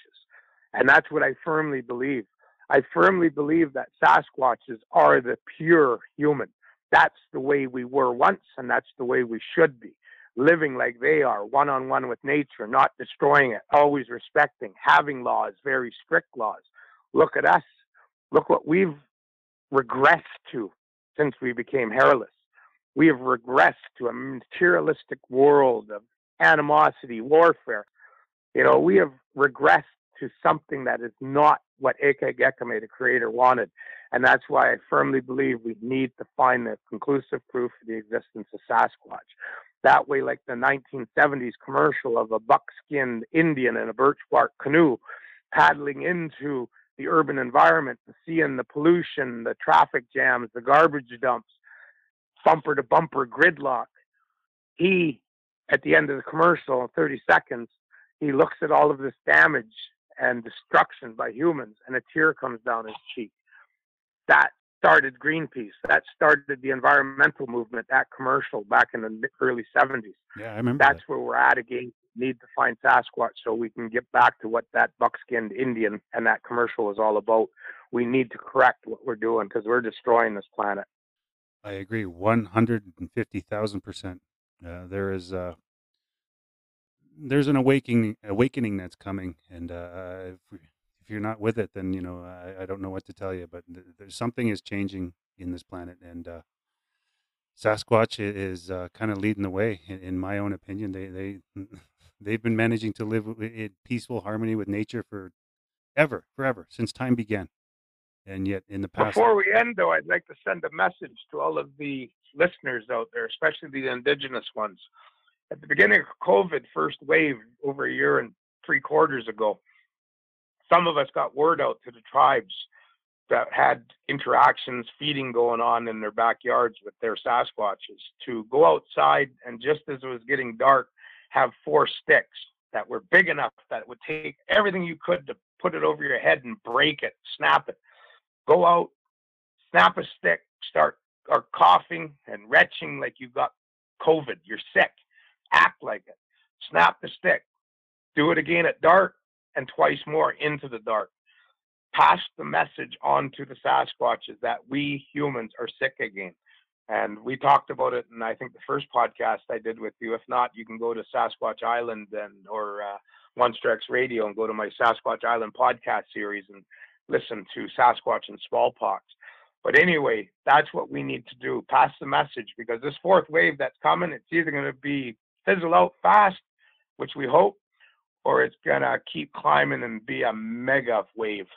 And that's what I firmly believe. I firmly believe that Sasquatches are the pure human. That's the way we were once, and that's the way we should be. Living like they are, one on one with nature, not destroying it, always respecting, having laws, very strict laws. Look at us. Look what we've regressed to since we became hairless. We have regressed to a materialistic world of animosity, warfare. You know, we have regressed to something that is not what Eke Gekame, the creator, wanted. And that's why I firmly believe we need to find the conclusive proof of the existence of Sasquatch. That way, like the 1970s commercial of a buck-skinned Indian in a birch bark canoe paddling into the urban environment, the seeing the pollution, the traffic jams, the garbage dumps, bumper to bumper gridlock. He, at the end of the commercial, 30 seconds, he looks at all of this damage and destruction by humans, and a tear comes down his cheek. That started Greenpeace. That started the environmental movement. That commercial back in the early 70s. Yeah, I remember. That's that. where we're at again. Need to find Sasquatch so we can get back to what that buck-skinned Indian and that commercial is all about. We need to correct what we're doing because we're destroying this planet. I agree, one hundred and fifty thousand percent. Uh, there is uh, there's an awakening awakening that's coming, and uh, if, if you're not with it, then you know I, I don't know what to tell you. But th- there's something is changing in this planet, and uh, Sasquatch is uh, kind of leading the way, in, in my own opinion. They they they've been managing to live in peaceful harmony with nature for ever, forever since time began, and yet in the past. Before we end, though, I'd like to send a message to all of the listeners out there, especially the indigenous ones. At the beginning of COVID, first wave over a year and three quarters ago, some of us got word out to the tribes that had interactions, feeding going on in their backyards with their Sasquatches to go outside and just as it was getting dark, have four sticks that were big enough that it would take everything you could to put it over your head and break it, snap it. Go out, snap a stick, start or coughing and retching like you've got COVID, you're sick. Act like it. Snap the stick. Do it again at dark and twice more into the dark. Pass the message on to the Sasquatches that we humans are sick again. And we talked about it, and I think the first podcast I did with you. If not, you can go to Sasquatch Island and or uh, Monster X Radio and go to my Sasquatch Island podcast series and listen to Sasquatch and smallpox. But anyway, that's what we need to do. Pass the message because this fourth wave that's coming, it's either going to be fizzle out fast, which we hope, or it's going to keep climbing and be a mega wave,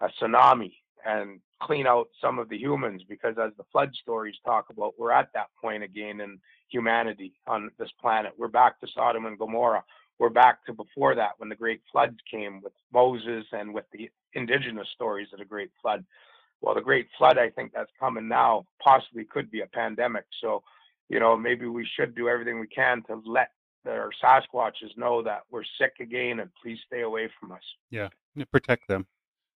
a tsunami, and clean out some of the humans. Because as the flood stories talk about, we're at that point again in humanity on this planet. We're back to Sodom and Gomorrah. We're back to before that when the great floods came with Moses and with the indigenous stories of the great flood well, the great flood, I think that's coming now, possibly could be a pandemic. So, you know, maybe we should do everything we can to let our Sasquatches know that we're sick again and please stay away from us. Yeah, protect them.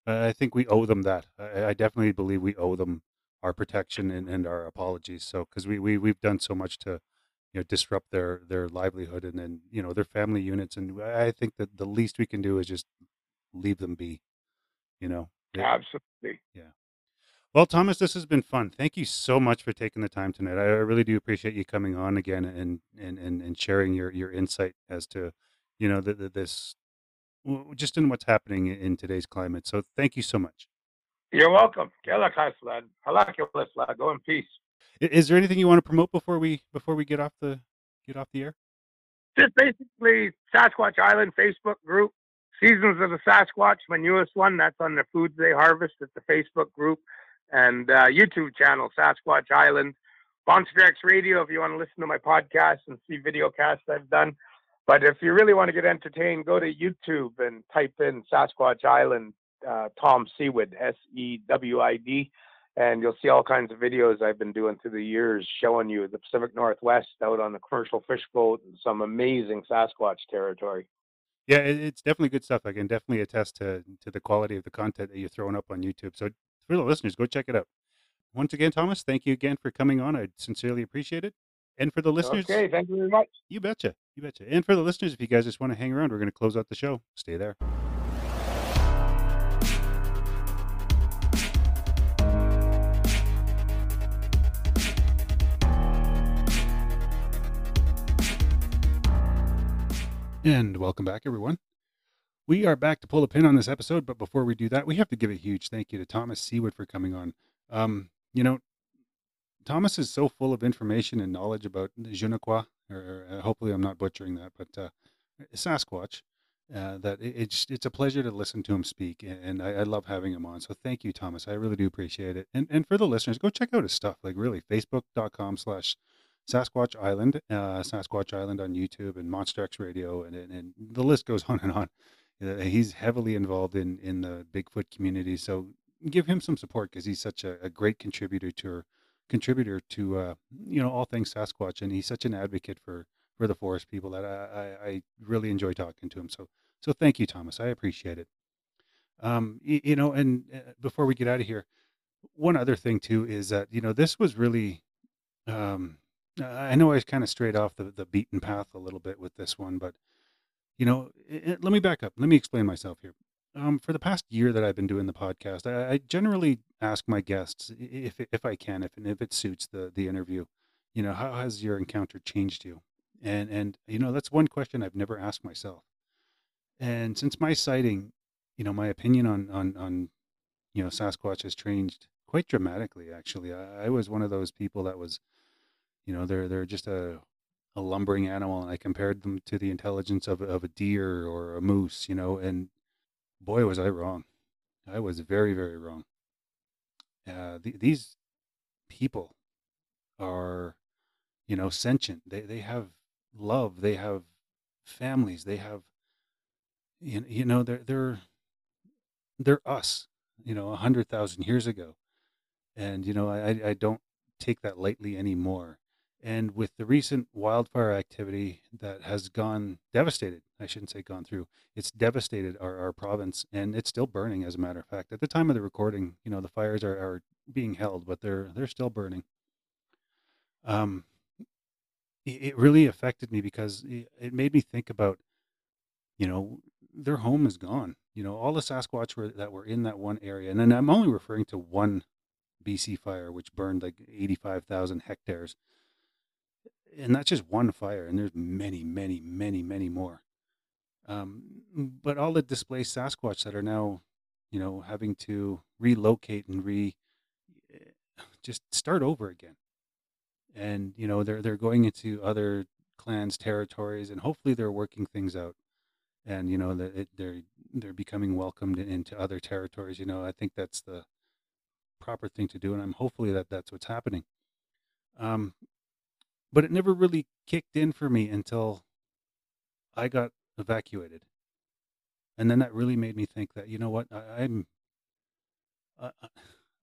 Uh, I think we owe them that. I, I definitely believe we owe them our protection and, and our apologies. So because we, we we've done so much to you know disrupt their their livelihood and then you know their family units, and I think that the least we can do is just leave them be. You know. Absolutely. Yeah. Well, Thomas, this has been fun. Thank you so much for taking the time tonight. I I really do appreciate you coming on again and and and, and sharing your your insight as to you know the, the, this w- just in what's happening in in today's climate. So thank you so much. You're welcome. Kelakais, lad. Halakilis, lad. Go in peace. I- Is there anything you want to promote before we before we get off the get off the air? Just basically Sasquatch Island Facebook group. Seasons of the Sasquatch, my newest one. That's on the foods they harvest. at the Facebook group and uh, YouTube channel, Sasquatch Island. Monster X Radio, if you want to listen to my podcast and see video casts I've done. But if you really want to get entertained, go to YouTube and type in Sasquatch Island, uh, Tom Sewid, S E W I D, and you'll see all kinds of videos I've been doing through the years showing you the Pacific Northwest out on the commercial fish boat and some amazing Sasquatch territory. Yeah, it's definitely good stuff. I can definitely attest to to the quality of the content that you're throwing up on YouTube. So for the listeners, go check it out. Once again, Thomas, thank you again for coming on. I sincerely appreciate it. And for the listeners, Okay, thank you very much. You betcha. You betcha. And for the listeners, if you guys just want to hang around, we're going to close out the show. Stay there. And welcome back, everyone. We are back to pull the pin on this episode, but before we do that, we have to give a huge thank you to Thomas Sewid for coming on. Um, you know, Thomas is so full of information and knowledge about Je ne or uh, hopefully I'm not butchering that, but uh, Sasquatch. uh, that it, it's it's a pleasure to listen to him speak, and I, I love having him on. So thank you, Thomas. I really do appreciate it. And and for the listeners, go check out his stuff. Like really, facebook.com slash Sasquatch Island, uh, Sasquatch Island on YouTube, and Monster X Radio, and, and and the list goes on and on. Uh, he's heavily involved in in the Bigfoot community, so give him some support because he's such a, a great contributor to contributor to uh, you know all things Sasquatch, and he's such an advocate for for the forest people that I, I, I really enjoy talking to him. So so thank you, Thomas. I appreciate it. Um, you, you know, and uh, before we get out of here, one other thing too is that you know this was really. Um, I know I was kind of straight off the, the beaten path a little bit with this one, but you know, it, it- let me back up. Let me explain myself here. Um, for the past year that I've been doing the podcast, I, I generally ask my guests if if I can, if if it suits the the interview, you know, how has your encounter changed you? And and you know, that's one question I've never asked myself. And since my sighting, you know, my opinion on on on you know Sasquatch has changed quite dramatically. Actually, I, I was one of those people that was, you know, they're they're just a a lumbering animal, and I compared them to the intelligence of of a deer or a moose, you know, and boy was I wrong. I was very very wrong. Uh, the, these people are, you know, sentient. They they have love. They have families. They have, you, you know, they're they're they're us. You know, a hundred thousand years ago, and you know, I I don't take that lightly anymore. And with the recent wildfire activity that has gone devastated, I shouldn't say gone through, it's devastated our, our province and it's still burning as a matter of fact. At the time of the recording, you know, the fires are, are being held, but they're they're still burning. Um it, it really affected me because it, it made me think about, you know, their home is gone. You know, all the Sasquatch were, that were in that one area, and then I'm only referring to one BC fire, which burned like 85,000 hectares and that's just one fire and there's many many many many more. Um, but all the displaced sasquatch that are now you know having to relocate and re eh, just start over again. And you know they're they're going into other clans territories and hopefully they're working things out. And you know that they're they're becoming welcomed into other territories you know i think that's the proper thing to do and i'm hopefully that that's what's happening. Um, but it never really kicked in for me until I got evacuated. And then that really made me think that, you know what, I, I'm, uh,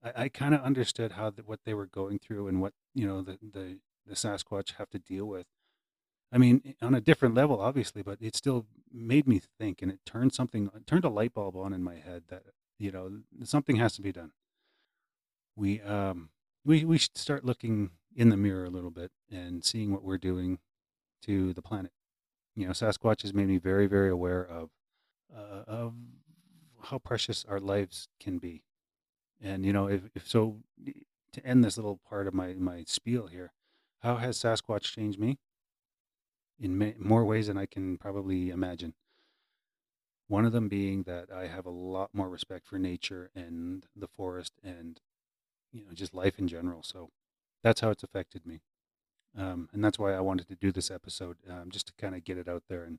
I, I kind of understood how the, what they were going through and what, you know, the, the, the Sasquatch have to deal with. I mean, on a different level, obviously, but it still made me think and it turned something, it turned a light bulb on in my head that, you know, something has to be done. We, um, we, we should start looking in the mirror a little bit and seeing what we're doing to the planet. You know, Sasquatch has made me very, very aware of uh, of how precious our lives can be. And you know, if, if so, to end this little part of my my spiel here, how has Sasquatch changed me? In ma- more ways than I can probably imagine. One of them being that I have a lot more respect for nature and the forest and you know just life in general. So that's how it's affected me um, and that's why i wanted to do this episode um, just to kind of get it out there and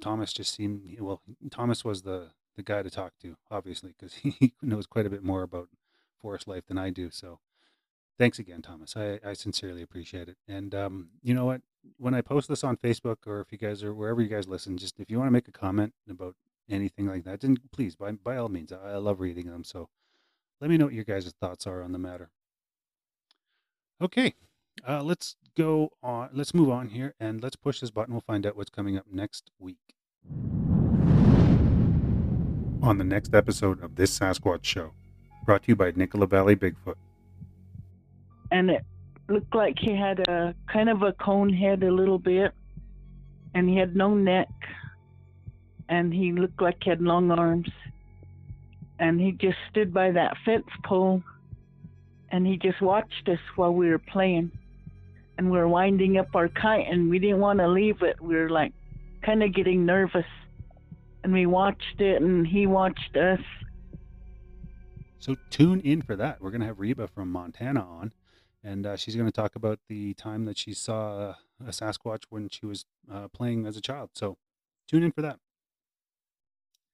thomas just seemed well thomas was the the guy to talk to obviously because he knows quite a bit more about forest life than i do so thanks again thomas i, I sincerely appreciate it and um, you know what when i post this on facebook or if you guys are wherever you guys listen just if you want to make a comment about anything like that then please by, by all means I, I love reading them so let me know what your guys' thoughts are on the matter Okay, uh, let's go on. Let's move on here and let's push this button. We'll find out what's coming up next week. On the next episode of This Sasquatch Show, brought to you by Nicola Valley Bigfoot. and it looked like he had a kind of a cone head a little bit and he had no neck and he looked like he had long arms and he just stood by that fence pole and he just watched us while we were playing and we were winding up our kite and we didn't want to leave it we were like kind of getting nervous and we watched it and he watched us So tune in for that. We're going to have Reba from Montana on, and uh, she's going to talk about the time that she saw uh, a Sasquatch when she was uh, playing as a child. So tune in for that.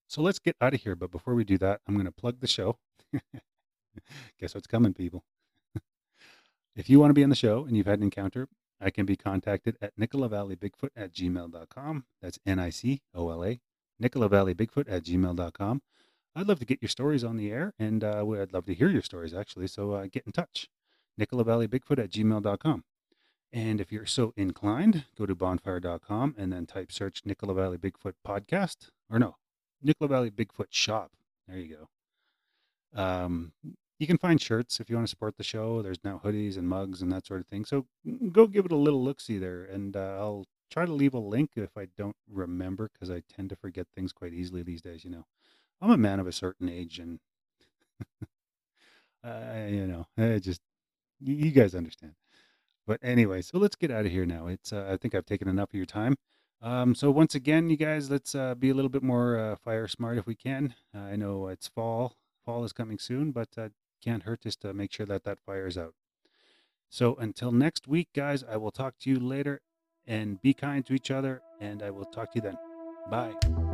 So let's get out of here. But before we do that, I'm going to plug the show. Guess what's coming, people? if you want to be on the show and you've had an encounter, I can be contacted at nicolavalleybigfoot at gmail.com. That's N I C O L A, nicolavalleybigfoot at gmail.com. I'd love to get your stories on the air, and uh, I'd love to hear your stories, actually. So uh, get in touch. nicolavalleybigfoot at gmail.com. And if you're so inclined, go to bonfire.com and then type search Nicola Valley Bigfoot podcast. Or no, Nicola Valley Bigfoot shop. There you go. Um, you can find shirts if you want to support the show. There's now hoodies and mugs and that sort of thing. So go give it a little look see there. And uh, I'll try to leave a link if I don't remember because I tend to forget things quite easily these days, you know. I'm a man of a certain age and, uh, you know, I just, you you guys understand. But anyway, so let's get out of here now. It's uh, I think I've taken enough of your time. Um, so once again, you guys, let's uh, be a little bit more uh, fire smart if we can. Uh, I know it's fall. Fall is coming soon, but uh, can't hurt just to make sure that that fire is out. So until next week, guys, I will talk to you later and be kind to each other, and I will talk to you then. Bye.